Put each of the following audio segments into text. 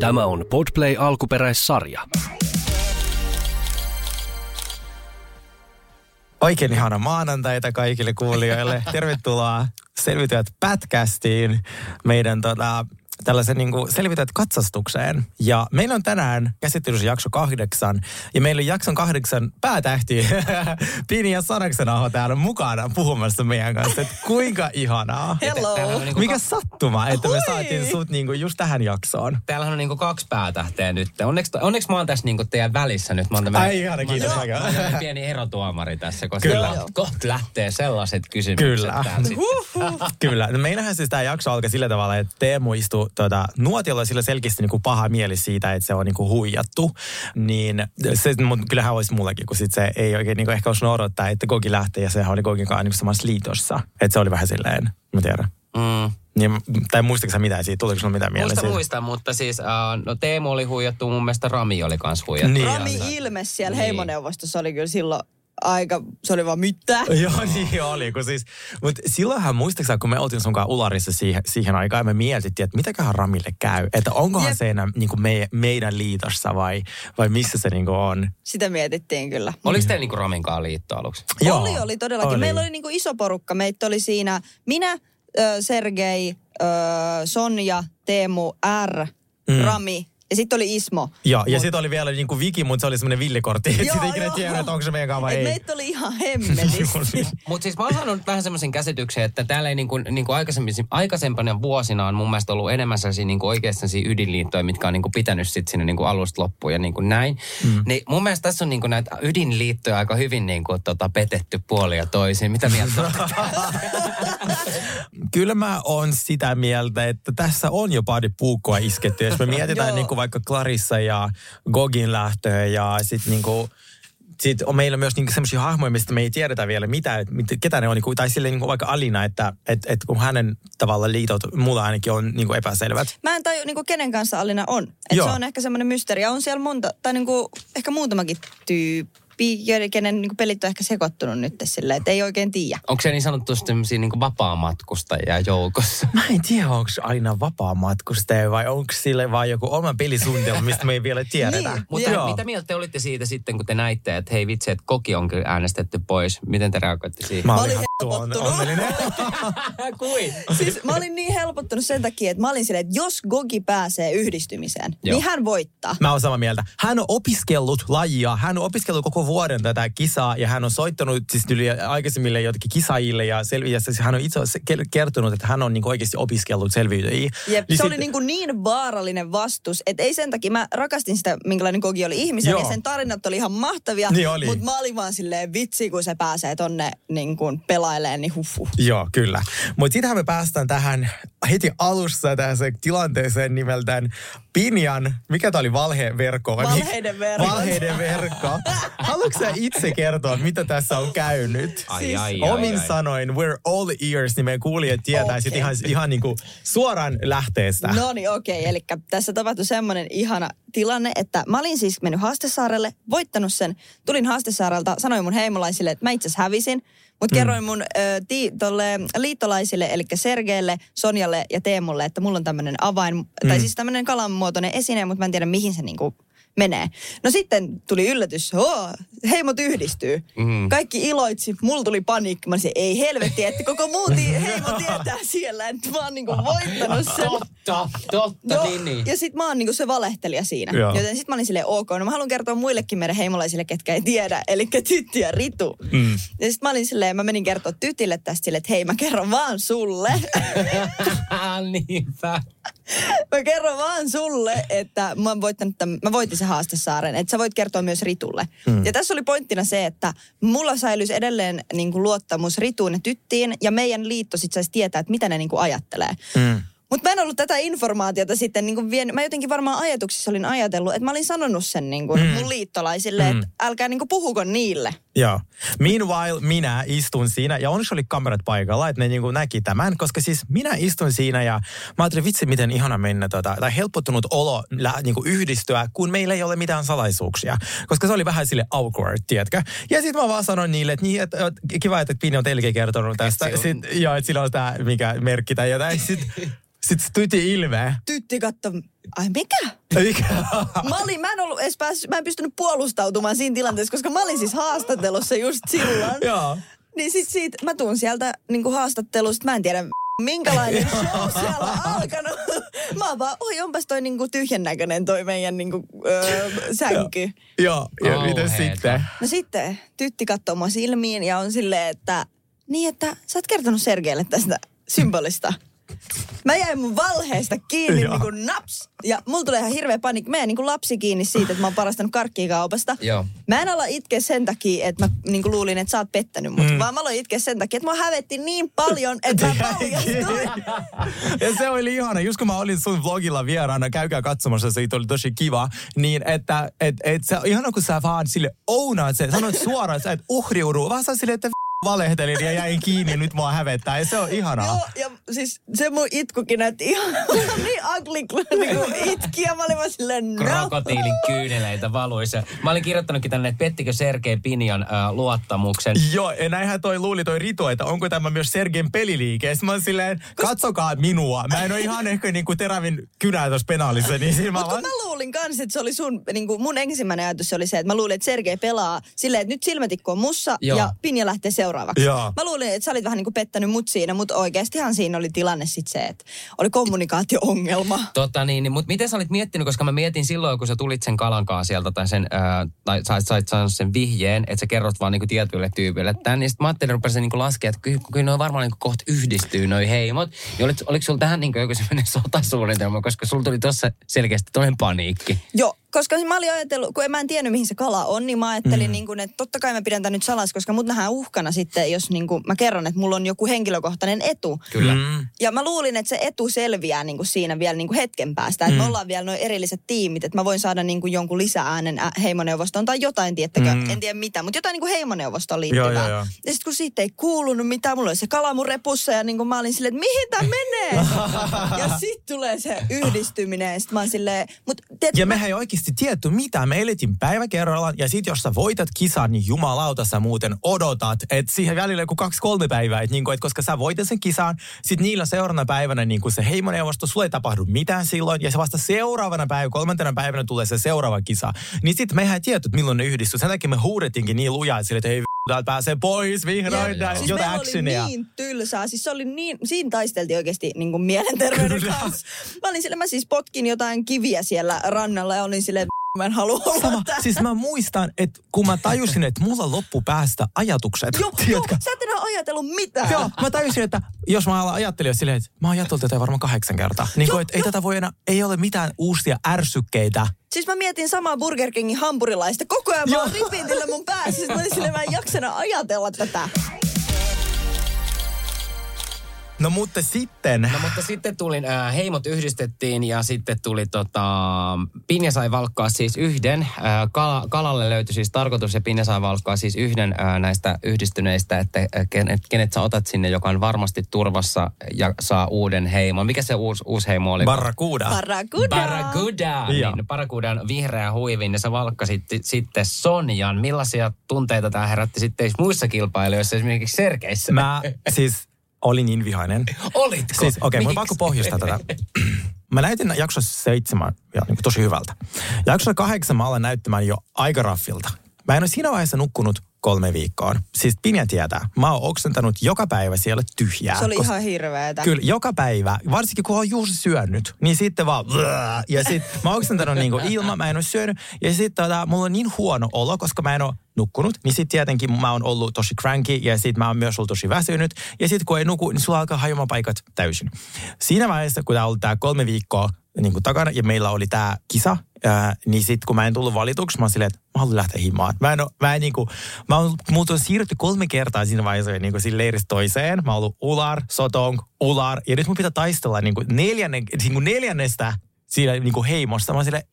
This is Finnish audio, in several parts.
Tämä on Podplay alkuperäissarja. Oikein ihana maanantaita kaikille kuulijoille. Tervetuloa Selvityöt Pätkästiin, meidän tota, tällaisen niin selvityöt katsastukseen. Ja meillä on tänään käsittelyssä jakso kahdeksan. Ja meillä on jakson kahdeksan päätähti Pini ja Sanaksen aho täällä mukana puhumassa meidän kanssa. Että kuinka ihanaa. Hello. Niinku Mikä sattuma, että me saatiin sut niinku just tähän jaksoon. Täällähän on niinku kaksi päätähteä nyt. Onneksi, onneksi mä oon tässä niinku teidän välissä nyt. Mä oon tämmönen, Ai ihana, kiitos. mä oon pieni erotuomari tässä, koska Kyllä. kohta- lähtee sellaiset kysymykset Kyllä. Kyllä. No meillähän siis tämä jakso alkoi sillä tavalla, että Teemu istui tota, nuotiolla sillä selkeästi niinku paha mieli siitä, että se on niinku huijattu. Niin se, mut kyllähän olisi mullakin, kun sit se ei oikein niinku ehkä osannut odottaa, että Gogi lähtee ja sehän oli Gogin kanssa niinku samassa liitossa. Että se oli vähän silleen, mä tiedän. Mm. Niin, tai muistatko sä mitään siitä? Tuliko sulla mitään mieleen Muista siitä? muista, mutta siis uh, no Teemu oli huijattu, mun mielestä Rami oli kans huijattu. Niin. Rami Ilme siellä Niin. heimoneuvostossa oli kyllä silloin aika, se oli vaan myttää. Joo, niin oli. Kun siis, mutta silloinhan muistaakseni, kun me oltiin sun kanssa Ularissa siihen, siihen aikaan, ja me mietittiin, että mitäköhän Ramille käy. Että onkohan Jep. se enää niin kuin me, meidän liitossa vai, vai missä se niin kuin on. Sitä mietittiin kyllä. Oliko teillä niinku Raminkaan liitto aluksi? Joo, oli, oli todellakin. oli. Meillä oli niinku iso porukka. Meitä oli siinä minä, Sergei, Sonja, Teemu, R, Mm. Rami ja sitten oli Ismo. Joo, ja sitten oli vielä niin kuin Viki, mutta se oli semmoinen villikortti. Joo, sitä ikinä tiedä, että onko se meidän kanssa vai Et ei. meitä oli ihan hemmetisti. Mutta siis mä oon saanut vähän semmoisen käsityksen, että täällä ei niinku, niinku aikaisemmin, aikaisempana vuosina on mun mielestä ollut enemmän sellaisia niinku oikeasti sellaisia ydinliittoja, mitkä on niinku pitänyt sit sinne niinku alusta loppuun ja niinku näin. Mm. Niin mun mielestä tässä on niinku näitä ydinliittoja aika hyvin niinku tota petetty puoli ja toisin. Mitä mieltä? Kyllä mä oon sitä mieltä, että tässä on jo pari puukkoa isketty. Jos me mietitään niin kuin vaikka Clarissa ja Gogin lähtöä ja sitten niin kuin sitten on meillä myös niinku sellaisia hahmoja, mistä me ei tiedetä vielä, mitä, mit, ketä ne on. Niinku, tai silleen niinku vaikka Alina, että et, et kun hänen tavalla liitot, mulla ainakin on niinku epäselvät. Mä en taju, niinku, kenen kanssa Alina on. Et Joo. se on ehkä semmoinen mysteeri. Ja on siellä monta, tai niinku, ehkä muutamakin tyyppi, joiden- kenen niinku, pelit on ehkä sekoittunut nyt silleen, että ei oikein tiedä. Onko se niin sanottu semmoisia niinku vapaamatkustajia joukossa? Mä en tiedä, onko Alina vapaa matkustaja vai onko sille vaan joku oma pelisuunnitelma, mistä me ei vielä tiedetä. Niin, Mutta Joo. mitä mieltä te olitte siitä sitten, kun te näitte, että hei vitsi, että koki on kyllä äänestetty pois? Miten te reagoitte siihen? Mä Mä olin olin ihan tuon helpottunut. onnellinen. Kui? Siis mä olin niin helpottunut sen takia, että mä olin silleen, että jos Gogi pääsee yhdistymiseen, Joo. niin hän voittaa. Mä oon samaa mieltä. Hän on opiskellut lajia, hän on opiskellut koko vuoden tätä kisaa ja hän on soittanut siis yli aikaisemmille jotenkin kisaajille ja selviä. Siis hän on itse kertonut, että hän on niin oikeasti opiskellut selviytyjiä. Jep, Niin se sit- oli niin, kuin niin vaarallinen vastus, että ei sen takia, mä rakastin sitä, minkälainen Gogi oli ihmisen Joo. ja sen tarinat oli ihan mahtavia. Niin oli. Mutta mä olin vaan silleen, vitsi kun se pääsee tonne niin kuin pelaileen, niin huh. Joo, kyllä. Mutta sittenhän me päästään tähän heti alussa tähän se tilanteeseen nimeltään Pinjan, mikä tämä oli, valheverkko? Valheiden verkko. Valheiden verkko. Haluatko sä itse kertoa, mitä tässä on käynyt? Ai, Siis ai, ai, Omin ai. sanoin, we're all ears, niin meidän kuulijat tietää sit Okei. ihan, ihan niin kuin suoraan lähteestä. No niin, okei. Okay. Eli tässä tapahtui semmoinen ihana tilanne, että mä olin siis mennyt Haastesaarelle, voittanut sen. Tulin Haastesaarelta, sanoin mun heimolaisille, että mä itse asiassa hävisin. Mutta Mm. kerroin mun ö, ti, tolle liittolaisille, eli Sergeelle, Sonjalle ja Teemulle, että mulla on tämmöinen avain, Mm. tai siis tämmöinen kalanmuotoinen esine, mutta mä en tiedä mihin se niinku menee. No sitten tuli yllätys, oh, heimot yhdistyy. Mm. Kaikki iloitsi, mulla tuli paniikki. Mä olisin, ei helvetti, että koko muu ti- heimo tietää siellä, että mä oon niinku voittanut sen. Totta, totta, Joo, niin, niin. Ja sit mä oon niinku se valehtelija siinä. Joo. Joten sit mä olin silleen ok. No mä haluan kertoa muillekin meidän heimolaisille, ketkä ei tiedä. Eli Tytti ja Ritu. Mm. Ja sit mä olin silleen, mä menin kertoa Tytille tästä silleen, että hei mä kerron vaan sulle. Niinpä. mä kerron vaan sulle, että mä, voittanut tämän, mä voitin sen haastesaaren. Että sä voit kertoa myös Ritulle. Mm. Ja tässä oli pointtina se, että mulla säilyisi edelleen niin kuin luottamus Rituun ja Tyttiin. Ja meidän liitto sit saisi tietää, että mitä ne niin kuin ajattelee. Mm. Mutta mä en ollut tätä informaatiota sitten niin kuin vien, mä jotenkin varmaan ajatuksissa olin ajatellut, että mä olin sanonut sen niin kuin mm. mun liittolaisille, mm. että älkää niin kuin puhuko niille. Joo. Meanwhile minä istun siinä, ja onneksi oli kamerat paikalla, että ne niinku näki tämän, koska siis minä istun siinä ja mä ajattelin, vitsi miten ihana mennä, tota, tai helpottunut olo lä, niinku yhdistyä, kun meillä ei ole mitään salaisuuksia. Koska se oli vähän sille awkward, tiedätkö? Ja sitten mä vaan sanoin niille, että, niin, että, että kiva, että Pini on teillekin kertonut tästä. Et se on- Sit, joo, että sillä on tämä mikä merkki tai jotain. Sitten Sitten tytti ilme. Tytti katto, ai mikä? Mikä? Mä, olin, mä en ollut edes päässyt, mä en pystynyt puolustautumaan siinä tilanteessa, koska mä olin siis haastattelussa just silloin. Joo. Niin sit siitä, mä tuun sieltä niin haastattelusta, mä en tiedä minkälainen show siellä on alkanut. Mä oon vaan, oi onpas toi niinku tyhjän näköinen toi meidän niinku, öö, sänky. Joo, ja Kauheeta. miten sitten? No sitten tytti katsoo mua silmiin ja on silleen, että niin että sä oot kertonut Sergeille tästä symbolista. Mä jäin mun valheesta kiinni niin kuin naps. Ja mulla tulee ihan hirveä panikki. Mä jäin niin kuin lapsi kiinni siitä, että mä oon parastanut karkkia kaupasta. Joo. Mä en ala itkeä sen takia, että mä niin kuin luulin, että sä oot pettänyt mut. Mm. Vaan mä aloin itkeä sen takia, että mua hävetti niin paljon, että mä paljastuin. Ja se oli ihana, just kun mä olin sun vlogilla vieraana, käykää katsomassa, se oli tosi kiva, niin että et, et se on ihana, kun sä vaan sille ounaat sen, sanoit suoraan, että sä et uhriudu, vaan sä silleen, että valehtelin ja jäin kiinni ja nyt mua hävettää. Ja se on ihanaa. Joo, ja siis se mun itkukin näytti ihan niin ugly, kun niinku itki. Ja mä olin vaan silleen, no. Krokotiilin kyyneleitä valuissa. Mä olin kirjoittanutkin tänne, että pettikö Sergei Pinion äh, luottamuksen. Joo, ja näinhän toi luuli toi Ritu, että onko tämä myös Sergen peliliike. Ja sit mä olin silleen, katsokaa minua. Mä en ole ihan ehkä niinku terävin kynä tuossa penaalissa. Niin siinä mä Mutta vaan... mä luulin kanssa, että se oli sun, niin kuin mun ensimmäinen ajatus oli se, että mä luulin, että Sergei pelaa silleen, että nyt silmätikku on mussa Joo. ja Pinja lähtee seuraavaksi. Joo. Mä luulin, että sä olit vähän niin kuin pettänyt mut siinä, mutta oikeastihan siinä oli tilanne sitten se, että oli kommunikaatio-ongelma. Tota niin, niin mutta miten sä olit miettinyt, koska mä mietin silloin, kun sä tulit sen kalankaa sieltä tai sen, ää, tai sait, sait saanut sen vihjeen, että sä kerrot vaan niinku tietyille tyypille tämän, niin sit mä ajattelin, rupesin niinku laskea, että kyllä, kyllä ne varmaan niinku kohta yhdistyy noi heimot. Ja oliko, oliko sulla tähän niinku joku sellainen sotasuunnitelma, koska sulla tuli tossa selkeästi toinen paniikki. Joo, koska mä olin ajatellut, kun en mä en tiennyt mihin se kala on, niin mä ajattelin, mm. niin kuin, että totta kai mä pidän tämän nyt salas, koska mut nähdään uhkana sitten, jos niin kuin, mä kerron, että mulla on joku henkilökohtainen etu. Kyllä. Mm. Ja mä luulin, että se etu selviää niin kuin siinä vielä niin kuin hetken päästä. Että mm. me ollaan vielä noin erilliset tiimit, että mä voin saada niin kuin jonkun lisääänen heimoneuvostoon tai jotain, tiettäkö, Mm. mm. en tiedä mitä, mutta jotain niin kuin heimoneuvostoon liittyvää. Joo, joo, joo. Ja sitten kun siitä ei kuulunut mitään, mulla oli se kala mun repussa ja niin kuin mä olin silleen, että mihin tämä menee? ja sitten tulee se yhdistyminen ja sitten mä oon silleen, mutta tiedätkö, Ja mehän ei oikeasti tietty mitään. Me elettiin päivä kerrallaan ja sit jos sä voitat kisan, niin jumalauta sä muuten odotat, että siihen välillä joku kaksi-kolme päivää, että niinku, et koska sä voitat sen kisan, sit niillä seuraavana päivänä niinku se heimoneuvosto, sulle ei tapahdu mitään silloin ja se vasta seuraavana päivänä, kolmantena päivänä tulee se seuraava kisa. Niin sit mehän ei tietty, milloin ne yhdistyy. Sen takia me huudettiinkin niin lujaa, että, v- täältä pääsee pois vihdoin, Joo, ja, joo. Siis jotain meillä oli actionia. niin tylsää. Siis se oli niin, siinä taisteltiin oikeasti niin kuin mielenterveyden Kyllä. kanssa. Mä olin sille, mä siis potkin jotain kiviä siellä rannalla ja olin sille mä en halua olla Sama. Siis mä muistan, että kun mä tajusin, että mulla loppu päästä ajatukset. Joo, joo, tiedätkö? sä et enää ajatellut mitään. Joo, mä tajusin, että jos mä alan ajattelemaan silleen, että mä oon ajatellut tätä varmaan kahdeksan kertaa. Niin kuin, että ei tätä voi enää, ei ole mitään uusia ärsykkeitä. Siis mä mietin samaa Burger Kingin hampurilaista. Koko ajan mä oon mun päässä. Siis mä olin silleen, mä en jaksana ajatella tätä. No mutta sitten, No mutta sitten tuli, äh, heimot yhdistettiin ja sitten tuli tota, Pinja sai valkkaa siis yhden. Äh, kala, kalalle löytyi siis tarkoitus ja Pinja sai valkkaa siis yhden äh, näistä yhdistyneistä, että äh, kenet, kenet sä otat sinne, joka on varmasti turvassa ja saa uuden heimon. Mikä se uusi, uusi heimo oli? Barracuda. Barracuda. Barracuda. Niin, Barracudan vihreä huivin ja sä valkkasit sitten Sonjan. Millaisia tunteita tämä herätti sitten muissa kilpailijoissa, esimerkiksi Serkeissä? Mä siis olin niin vihainen. Olitko? Siis okei, okay, mun on pakko pohjustaa tätä. Mä näytin jaksossa seitsemän ja niin kuin tosi hyvältä. Jaksossa kahdeksan mä aloin näyttämään jo aika raffilta. Mä en ole siinä vaiheessa nukkunut kolme viikkoon. Siis Pinja tietää. Mä oon oksentanut joka päivä siellä tyhjää. Se oli koska- ihan hirveetä. Kyllä, joka päivä, varsinkin kun on juuri syönyt, niin sitten vaan ja sitten mä oon oksentanut niinku ilman, mä en ole syönyt, ja sitten tota, mulla on niin huono olo, koska mä en ole nukkunut, niin sitten tietenkin mä oon ollut tosi cranky, ja sitten mä oon myös ollut tosi väsynyt, ja sitten kun ei nuku, niin sulla alkaa hajoamaan paikat täysin. Siinä vaiheessa, kun tää oli tää kolme viikkoa niin kuin takana, ja meillä oli tää kisa, ää, niin sitten kun mä en tullut valituksi, mä oon silleen, että mä haluan lähteä himaan. Mä en, oo- mä en niinku, mä oon, multa on siirrytty kolme kertaa siinä vaiheessa niin kuin siinä leiristä toiseen. Mä oon ollut Ular, Sotong, Ular, ja nyt mun pitää taistella niin kuin neljänne, niin kuin neljännestä siinä niin kuin heimosta. Mä oon silleen,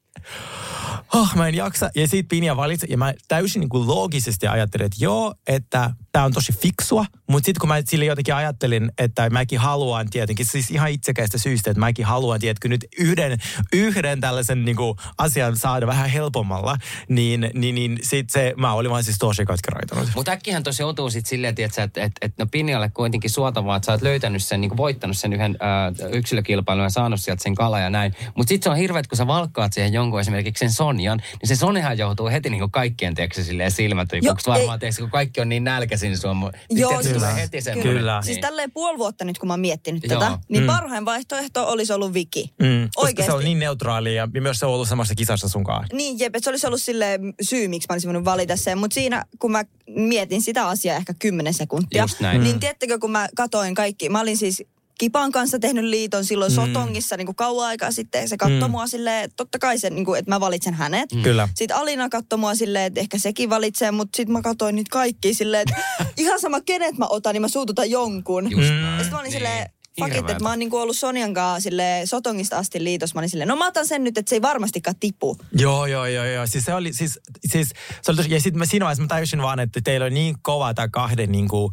oh, mä en jaksa. Ja sit Pinja valitsi, ja mä täysin niin kuin loogisesti ajattelin, että joo, että tämä on tosi fiksua, mutta sitten kun mä sille jotenkin ajattelin, että mäkin haluan tietenkin, siis ihan itsekäistä syystä, että mäkin haluan, tiedätkö, nyt yhden, yhden tällaisen niin kuin, asian saada vähän helpommalla, niin, niin, niin sit se, mä olin vaan siis tosi katkeroitunut. Mutta äkkihän tosi joutuu sitten silleen, että, että, että, että no Pinjalle kuitenkin suotavaa, että sä oot löytänyt sen, niin kuin voittanut sen yhden äh, yksilökilpailun ja saanut sieltä sen kala ja näin. Mutta sitten se on hirveä, kun sä valkkaat siihen jonkun esimerkiksi sen Sonjan, niin se Sonjahan joutuu heti niin kuin kaikkien teeksi silleen silmät, kun varmaan teeksi, kun kaikki on niin nälkäisin niin sua. Joo, Joo, siis- tulee heti sen. Kyllä. Siis tälleen puoli vuotta nyt, kun mä oon miettinyt Joo. tätä, niin parhain vaihtoehto olisi ollut Viki. Mm, koska Oikeesti. se on niin neutraali ja myös se on ollut samassa kisassa sunkaan. Niin, jep, se olisi ollut sille syy, miksi mä olisin voinut valita sen. Mutta siinä, kun mä mietin sitä asiaa ehkä kymmenen sekuntia, Just näin. niin tiedättekö, kun mä katoin kaikki, mä olin siis Kipan kanssa tehnyt liiton silloin mm. Sotongissa niin kuin kauan aikaa sitten. Se katsoi mm. mua silleen, että totta kai se, niin kuin, että mä valitsen hänet. Mm. Kyllä. Sitten Alina katsoi mua silleen, että ehkä sekin valitsee, mutta sitten mä katsoin niitä kaikki silleen, että ihan sama kenet mä otan, niin mä suututan jonkun. Just Mm. Ja sitten mä olin Niin. silleen, fuck it, Hirveetä. että mä oon niinku ollut Sonjan kanssa sille Sotongista asti liitos. Mä olin silleen, no mä otan sen nyt, että se ei varmastikaan tipu. Joo, joo, joo, joo. Siis se oli, siis, siis se oli tosi, ja sitten mä siinä vaiheessa mä tajusin vaan, että teillä on niin kova tämä kahden niinku,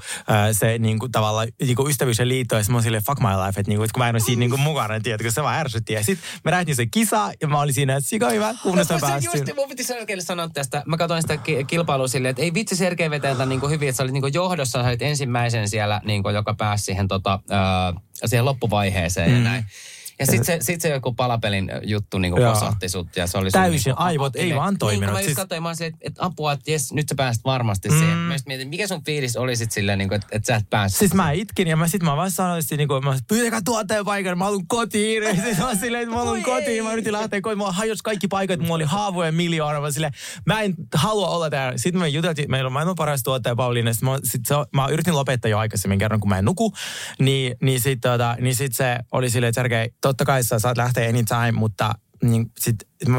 se niinku tavallaan niinku ystävyys ja liitto, ja mä olin silleen, fuck my life, että niinku, et kun mä en ole siinä niinku mukana, tiedätkö, se vaan ärsytti. Ja sitten me lähdettiin se kisa, ja mä olin siinä, että sika hyvä, kunnes mä päästyin. just, mun piti Sergeille sanoa tästä. Mä katsoin sitä ki- kilpailua silleen, että ei vitsi Sergei vetää tämän niin hyvin, että sä olit niin johdossa, sä olit ensimmäisen siellä, niin kuin, joka pääsi siihen, tota, äh, siihen loppuvaiheeseen mm. ja näin. Ja sitten se, sit se joku palapelin juttu niin kuin kosahti sut ja se oli sun Täysin, niinku- aivot ei vaan Niin, toiminut. kun mä just Siis- katsoin, mä olin silleen, että, että apua, että jes, nyt sä pääsit varmasti mm. siihen. Mä mietin, mikä sun fiilis oli sit silleen, niin kuin, että, että sä et päässyt. Siis mä itkin ja mä sit mä vaan sanoin, että niinku, mä pyytäkää tuotteen paikan, mä haluan kotiin. Ja sit mä oon silleen, että mä haluan Voi kotiin. Mä yritin lähteä kotiin, mulla hajosi kaikki paikat, mulla oli haavoja miljoona. Mä silleen, mä en halua olla täällä. Sitten me juteltiin, meillä on maailman paras tuottaja Pauliina. Sit mä, sit se, mä yritin lopettaa jo aikaisemmin kerran, kun mä en nuku. Niin, niin sit, tota, niin sit se oli silleen, että Sergei, totta kai sä saat lähteä anytime, mutta niin sit,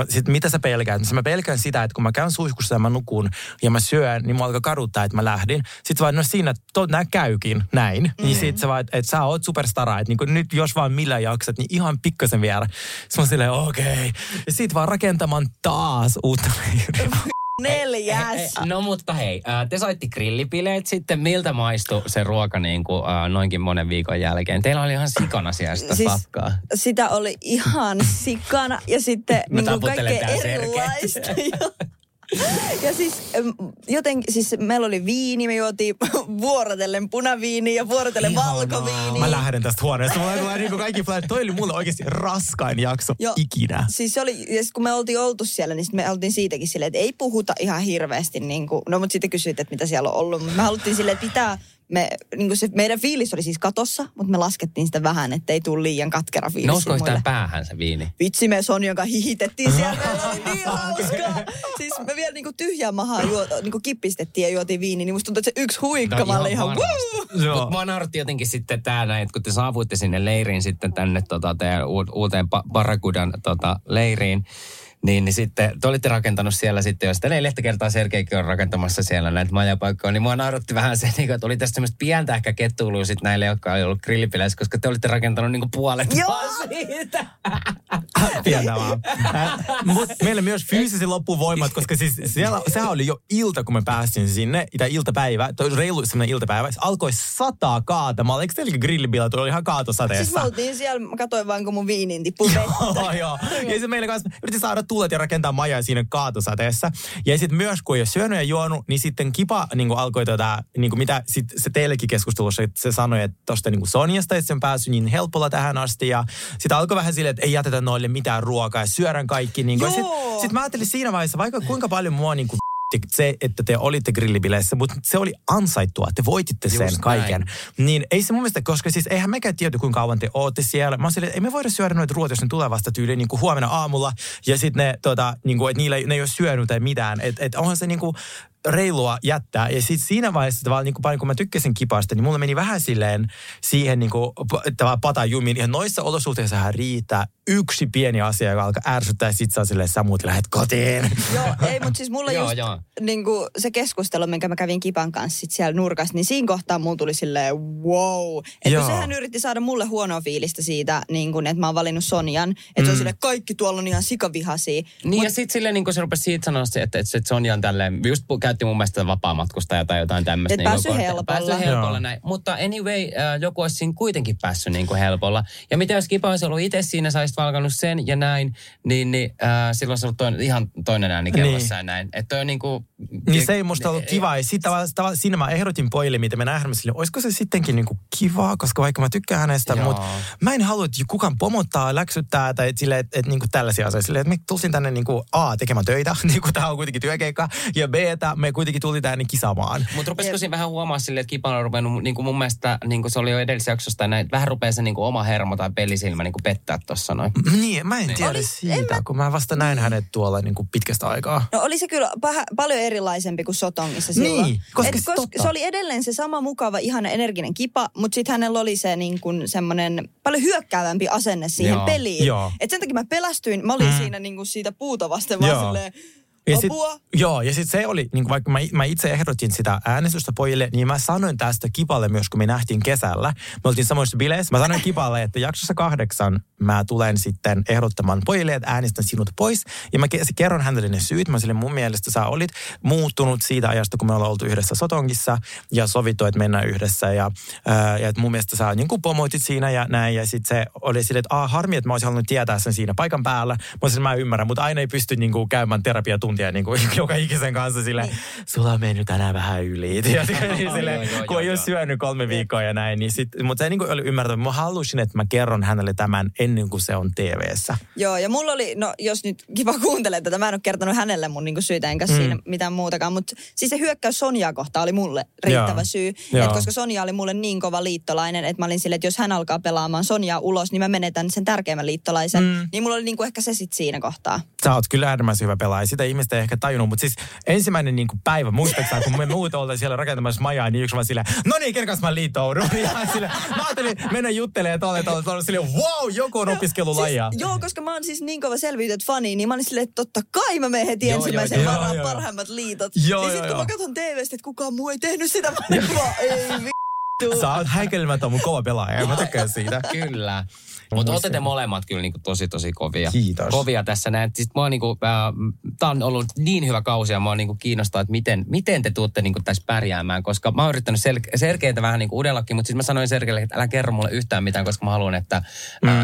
sit mitä sä pelkäät? Mä pelkään sitä, että kun mä käyn suihkussa ja mä nukun ja mä syön, niin mä alkaa kaduttaa, että mä lähdin. Sitten vaan, no siinä, to, nää käykin näin. Mm. Niin sit sä vaan, että et sä oot superstara, että niin nyt jos vaan millä jaksat, niin ihan pikkasen vielä. Sitten mä silleen, okei. Okay. Ja sit vaan rakentamaan taas uutta leiriä. Neljäs. No mutta hei, te saitte grillipileet sitten. Miltä maistui se ruoka niin kuin, noinkin monen viikon jälkeen? Teillä oli ihan sikana siellä sitä siis, sakkaa. sitä oli ihan sikana ja sitten niin kuin kaikkea erilaista. Ja siis joten, siis meillä oli viini, me juotiin vuorotellen punaviini ja vuorotellen Ihanaa. valkoviini. Mä lähden tästä huoneesta. Mulla tulee niin kaikki flash. Toi oli mulle oikeasti raskain jakso Joo. ikinä. Siis se oli, ja kun me oltiin oltu siellä, niin me oltiin siitäkin silleen, että ei puhuta ihan hirveästi. Niin kuin, no mutta sitten kysyit, että mitä siellä on ollut. Mut Me haluttiin silleen, että pitää, me, niin kuin se, meidän fiilis oli siis katossa, mutta me laskettiin sitä vähän, ettei tule liian katkera fiilis. Nousko yhtään päähän se viini? Vitsi, me Sonjan kanssa hihitettiin siellä. Meillä oli niin hauskaa. Siis me vielä niinku tyhjää mahaa juo, niinku kippistettiin ja juotiin viini, niin musta tuntuu, että se yksi huikkama oli ihan woo! Joo. Jotenkin sitten tää näin, että kun te saavuitte sinne leiriin sitten tänne tota, teidän uuteen Barracudan tota, leiriin, niin, niin sitten te olitte rakentanut siellä sitten, jos neljättä kertaa Sergeikin on rakentamassa siellä näitä majapaikkoja, niin mua nauratti vähän se, niin kuin, että oli tästä semmoista pientä ehkä kettuilua sitten näille, jotka oli ollut grillipileissä, koska te olitte rakentanut niin kuin puolet Joo. vaan siitä. Pientä vaan. Mutta meillä myös fyysisesti loppuu voimat, koska siis siellä, sehän oli jo ilta, kun me päästiin sinne, tai iltapäivä, toi reilu semmoinen iltapäivä, se alkoi sataa kaatamaan. Eikö teilläkin grillibilat oli ihan kaatosateessa? Siis me oltiin siellä, mä katsoin vaan, kun mun viinin tippui vettä. Joo, joo. Ja sitten meillä kanssa yritin saada tuulet ja rakentaa majaa siinä kaatosateessa. Ja sitten myös, kun ei ole syönyt ja juonut, niin sitten Kipa niin alkoi tota, niin mitä sit se teillekin keskustelussa, että se sanoi, että tosta niin Sonjasta, että se on päässyt niin helpolla tähän asti. Ja sitten alkoi vähän silleen, että ei jätetä noille mitään ruokaa ja syödään kaikki. Niin. Sitten sit mä ajattelin siinä vaiheessa, vaikka kuinka paljon mua niin kuin se, että te olitte grillibileissä, mutta se oli ansaittua. Te voititte sen Just kaiken. näin. Niin ei se mun mielestä, koska siis eihän mekään tiedä, kuinka kauan te ootte siellä. Mä että ei me voida syödä noita ruotia, jos ne tulee vasta tyyliin niin kuin huomenna aamulla. Ja sitten ne, tota, niin kuin, että niillä, ei- ne ei ole syönyt tai mitään. Että et onhan se niin kuin reilua jättää. Ja sitten siinä vaiheessa tavallaan niin kuin paljon, kun mä tykkäsin kipasta, niin mulla meni vähän silleen siihen niin kuin, pata jumiin. Ihan noissa olosuhteissa riittää yksi pieni asia, joka alkaa ärsyttää ja sit oot silleen, sä muut lähdet kotiin. Joo, ei, mutta siis mulla Joo, just joo. niin kuin se keskustelu, minkä mä kävin Kipan kanssa sit siellä nurkassa, niin siinä kohtaa mulla tuli silleen wow. Että Joo. sehän yritti saada mulle huonoa fiilistä siitä, niin kuin, että mä oon valinnut Sonjan. Että Mm. se on silleen, kaikki tuolla on ihan sikavihasia. Niin Mut, ja sitten silleen niin kun se rupesi siitä sanoa, se, että, että se Sonja on tälleen, just pu- käytti mun mielestä vapaamatkustaja tai jotain tämmöistä. Et niinku päässyt helpolla. Päässyt helpolla näin. Mutta anyway, äh, joku olisi siinä kuitenkin päässyt niin kuin helpolla. Ja mitä jos Kipa olisi ollut itse siinä, sä olisit valkannut sen ja näin, niin, niin äh, silloin olisi ollut toinen, ihan toinen ääni kellossa Niin. ja näin. Että on niin kuin... Niin se ei musta ollut kiva. Ja sitten tavallaan, tavallaan siinä mä ehdotin pojille, miten me nähdään sille, olisiko se sittenkin niinku kivaa, koska vaikka mä tykkään hänestä, Joo. mutta mä en halua, että kukaan pomottaa, läksyttää tai sille, että et, niinku tällaisia asioita. Sille, että me tultiin tänne niinku A, tekemään töitä, niin kuin tää on kuitenkin työkeikka, ja B, että me kuitenkin tultiin tänne kisaamaan. Mutta rupesiko siinä vähän huomaa silleen, että Kipa on ruvennut, niin kuin mun mielestä, niin kuin se oli jo edellisessä jaksossa, näin, vähän rupeaa se niin kuin oma hermo tai pelisilmä niin kuin pettää tuossa noin. Niin, mä en tiedä Oli- siitä, en mä- kun mä vasta näin hänet tuolla niinku pitkästä aikaa. No oli se kyllä pah- paljon erilaisempi kuin Sotongissa silloin. Niin, koska Et se koska se oli edelleen se sama mukava, ihana, energinen kipa, mutta sitten hänellä oli se niin kuin semmoinen paljon hyökkäävämpi asenne siihen Joo, peliin. joo. Et sen takia mä pelästyin, mä olin mm. siinä niin kuin siitä puuta vasten vaan Joo. silleen, Ja sit, apua. joo, ja sitten se oli, niin vaikka mä, mä itse ehdotin sitä äänestystä pojille, niin mä sanoin tästä Kipalle myös, kun me nähtiin kesällä. Me oltiin samoissa bileissä. Mä sanoin Kipalle, että jaksossa kahdeksan mä tulen sitten ehdottamaan pojille, että äänestän sinut pois. Ja mä ke- kerron hänelle ne syyt. Mä sille mun mielestä sä olit muuttunut siitä ajasta, kun me ollaan oltu yhdessä Sotongissa ja sovittu, että mennään yhdessä. Ja, ää, ja että mun mielestä sä niin kuin pomoitit siinä ja näin. Ja sitten se oli silleen, että ah, harmi, että mä olisin halunnut tietää sen siinä paikan päällä. Mä olisin, mä ymmärrän, mutta aina ei pysty niin kuin, käymään terapiatuntia niin kuin, joka ikisen kanssa sille, niin. sulla on mennyt tänään vähän yli. Ja niin sille, Joo, joo, kun ei joo, ole joo. syönyt kolme viikkoa ja näin. Niin sit, mutta se niin kuin, oli ymmärtänyt. Mä halusin, että mä kerron hänelle tämän ennen kuin se on TV-ssä. Joo, ja mulla oli, no jos nyt kiva kuuntelee tätä, mä en ole kertonut hänelle mun niinku syitä enkä mm. siinä mitään muutakaan, mutta siis se hyökkäys Sonjaa kohtaan oli mulle riittävä Joo. syy. Joo. Et koska Sonja oli mulle niin kova liittolainen, että mä olin silleen, että jos hän alkaa pelaamaan Sonjaa ulos, niin mä menetän sen tärkeimmän liittolaisen. Mm. Niin mulla oli niinku ehkä se sit siinä kohtaa. Sä oot kyllä äärimmäisen hyvä pelaaja. Sitä ihmistä ei ehkä tajunnut, mutta siis ensimmäinen niin kuin päivä, muistaakseni, kun me muut oltiin siellä rakentamassa majaa, niin yksi vaan silleen, no niin, kerkas mä liitoudun. Ja sille, mä ajattelin mennä juttelemaan tolle, tolle, tolle, silleen, wow, joku on opiskelulajia. Siis, joo, koska mä oon siis niin kova selviytynyt fani, niin mä olin silleen, että totta kai mä menen heti Joo, ensimmäisen joo, varaan joo. parhaimmat liitot. Joo, niin joo, sit kun joo. mä katson TVstä, että kukaan muu ei tehnyt sitä, mä olin vaan, ei vittu. Sä oot häikäilemätön mun kova pelaaja, ja mä tykkään siitä. Kyllä. Mutta olette te molemmat kyllä niinku tosi tosi kovia. Kiitos. Kovia tässä näin. Siis mua niinku, äh, tää on ollut niin hyvä kausi ja mua niinku kiinnostaa, että miten, miten te tuutte niinku tässä pärjäämään. Koska mä oon yrittänyt sel- Sergeitä vähän niinku uudellakin, mutta siis mä sanoin Sergeille, että älä kerro mulle yhtään mitään, koska mä haluan, että äh,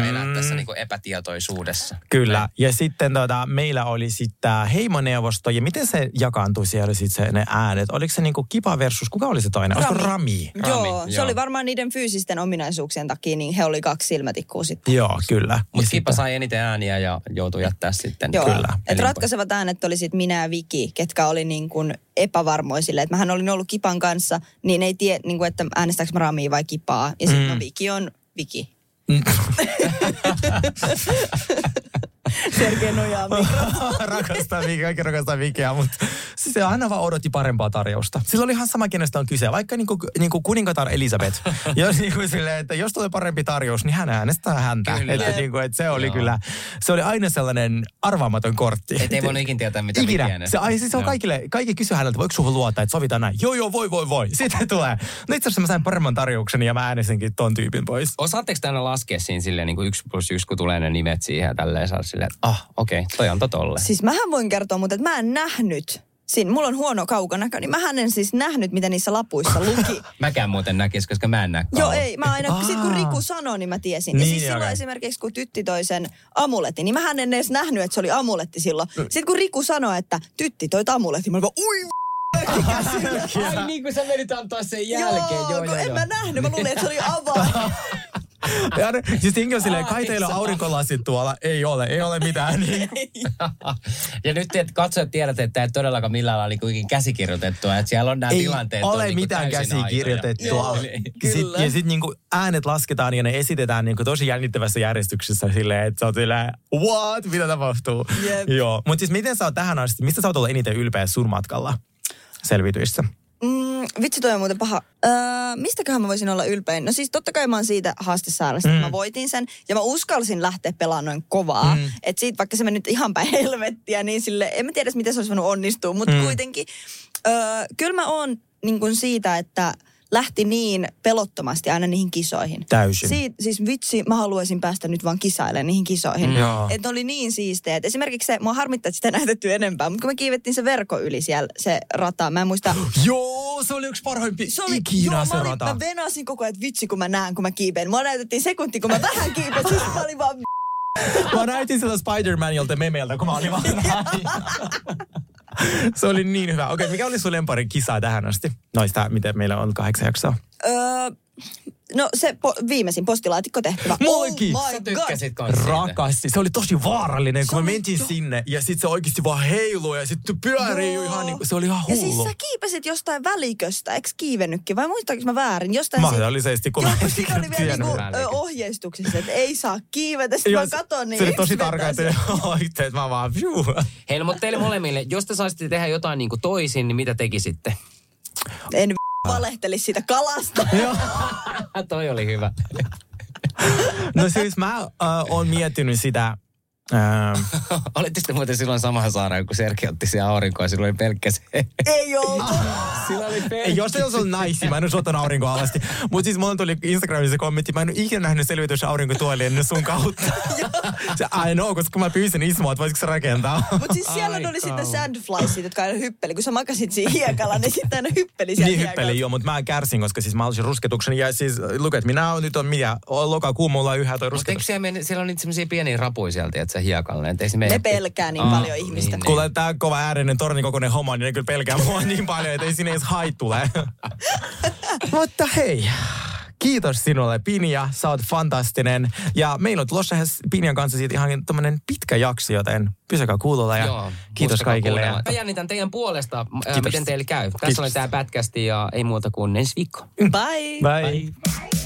Mm. elää tässä niinku epätietoisuudessa. Kyllä. Ja sitten tota, meillä oli sitten heimoneuvosto. Ja miten se jakaantui siellä sitten se, ne äänet? Oliko se niinku kipa versus, kuka oli se toinen? Olisiko Rami? Rami, Joo, se joo. oli varmaan niiden fyysisten ominaisuuksien takia, niin he oli kaksi silmätikkua sitten. Joo, kyllä. Ja Mutta sitten- sai eniten ääniä ja joutui jättää sitten. Joo, Kyllä. Et Eli- ratkaisevat äänet oli sitten minä ja Viki, ketkä oli niin kuin epävarmoja sille, että mähän olin ollut Kipan kanssa, niin ei tiedä, niin kuin, että äänestääkö mä Ramia vai Kipaa. Ja sitten mm. no Viki on Viki. Sergei nojaa rakastaa Vikiä, kaikki rakastaa Vikiä, mutta se aina vaan odotti parempaa tarjousta. Sillä oli ihan sama, kenestä on kyse. Vaikka niinku, niinku kuningatar Elisabeth. jos, niinku sille, että jos tulee parempi tarjous, niin hän äänestää häntä. Kyllä. Että, niinku, että se oli Joo. kyllä, se oli aina sellainen arvaamaton kortti. Et ei voinut ikin tietää, mitä Ikinä. Viki. Se, ai, siis se on kaikille, kaikki kysyy häneltä, voiko suhun luottaa, että sovitaan näin. Joo, joo, voi, voi, voi. Sitten tulee. No itse asiassa mä sain paremman tarjouksen ja mä äänestinkin ton tyypin pois. Osaatteko te aina laskea siinä silleen niin kuin yksi plus yksi, kun tulee ne nimet siihen ja tälleen saa silleen, että ah, okei, okay, toi on totolle. Siis mähän voin kertoa, mutta että mä en nähnyt. Siinä, mulla on huono kaukonäkö, niin mä en siis nähnyt, mitä niissä lapuissa luki. Mäkään muuten näkis, koska mä en näe Joo, ei. Mä aina, Aa. sit kun Riku sanoi, niin mä tiesin. Ja Niin, siis silloin okei. esimerkiksi, kun tytti toi sen amuletin, niin mähän en edes nähnyt, että se oli amuletti silloin. Sitten kun Riku sanoi, että tytti toi amuletti, mä olin vaan, ui Ai niin kuin sä menit antaa sen jälkeen. Joo, joo, kun en joo. mä nähnyt. Mä luulin, että se oli avain. Ja ne- siis Inge on silleen, kai teillä on aurinkolasit tuolla. Ei ole, ei ole mitään. Niin. ja nyt te katsojat tiedätte, että ei todellakaan millään lailla niin käsikirjoitettua. Että siellä on nämä ei tilanteet. ole on niin mitään aitoja. käsikirjoitettua. Kyllä. ja sitten niinku äänet lasketaan ja ne esitetään niinku tosi jännittävässä järjestyksessä silleen, että sä oot silleen, what? Mitä tapahtuu? Jep. Joo. Mutta siis miten sä oot tähän asti, mistä sä oot ollut eniten ylpeä sun matkalla selvityissä? Vitsi, toi on muuten paha. Öö, mistäköhän mä voisin olla ylpein? No siis totta kai mä oon siitä haastesaaresta, mm. että mä voitin sen. Ja mä uskalsin lähteä pelaamaan noin kovaa. Mm. Että siitä vaikka se meni nyt ihan päin helvettiä, niin sille, en mä tiedä, miten se olisi voinut onnistua. Mutta mm. kuitenkin, öö, kyllä mä oon niin kuin siitä, että lähti niin pelottomasti aina niihin kisoihin. Täysin. Siit, siis vitsi, mä haluaisin päästä nyt vaan kisailemaan niihin kisoihin. Mm. Että oli niin siisteet. Esimerkiksi se, mua harmittaa, että sitä näytetty enempää, mutta kun me kiivettiin se verko yli siellä, se rata, mä en muista, Joo, se oli yksi parhaimpi se oli, ikinä joo, se mä, olin, rata. mä venasin koko ajan, että vitsi kun mä näen, kun mä kiipeen. Mua näytettiin sekunti, kun mä vähän kiipeen, siis mä olin vaan Mä näytin sitä Spider-Manilta memeltä, kun mä olin vaan Se oli niin hyvä. Okei, mikä oli sun lempari kisa tähän asti? Noista, miten meillä on kahdeksan jaksoa. Öö, no se po- viimeisin postilaatikko tehtävä. Mullekin. Oh Sä my god. tykkäsit. Rakasti. Se oli tosi vaarallinen, kun Se me oli mentiin to- sinne ja sitten se oikeasti vaan heiluu ja sitten pyörii Joo. ihan niin se oli ihan Ja hullu. siis sä kiipesit jostain väliköstä, eikö kiivennytkin? Vai muistaaks mä väärin? Jostain Mahdollisesti, kun mä kun en siinä oli vielä niinku, ohjeistuksissa, että ei saa kiivetä. Sitten Joo, mä katon, niin se oli tosi tarkka, että oikein, mä vaan, pjuu. Hei, no, mutta teille molemmille, jos te saisitte tehdä jotain niin kuin toisin, niin mitä tekisitte? En valehtelisi siitä kalasta. Toi oli hyvä. No siis mä äh, oon miettinyt sitä, äh, Olitte sitten muuten silloin samassa saaraan, kun Serki otti se aurinkoa ja silloin oli pelkkä se. ei oltu. Sillä oli pelkkä. Ei, jos se olisi ollut naisi, mä en olisi ottanut aurinkoa alasti. Mutta siis mulla tuli Instagramissa kommentti, mä en ole ikinä nähnyt selvitys aurinkotuoli ennen sun kautta. se, I know, koska kun mä pyysin Ismoa, että voisiko se rakentaa. Mutta siis siellä Ai oli sitten kauan. sandflysit, jotka aina hyppeli. Kun sä makasit siinä hiekalla, niin sitten aina hyppeli siellä Niin hiekalla. hyppeli joo, mutta mä kärsin, koska siis mä olisin rusketuksen. Ja siis luket, minä on nyt on mitä, lokakuu mulla on yhä toi Mutta eikö rusketus. siellä, siellä on niitä semmoisia pieniä rapuja sieltä, että se hiekalle. Ei se. Ne pelkää niin Aa, paljon ihmistä. niin, Kuule, tää kova äärinen tornikokoinen homo, niin ne kyllä pelkää mua niin paljon, että ei sinne edes hait tule. Mutta hei, kiitos sinulle Pinja, sä oot fantastinen. Ja meillä on tulossa Pinjan kanssa siitä ihan tämmönen pitkä jakso, joten pysykää kuulolla ja Joo, kiitos kaikille. kuunnella. Ja Mä jännitän teidän puolesta, äh, Kiitos. miten teille käy. Tässä Kiitos. oli tämä pätkästi ja ei muuta kuin ensi viikko. Bye. bye. bye.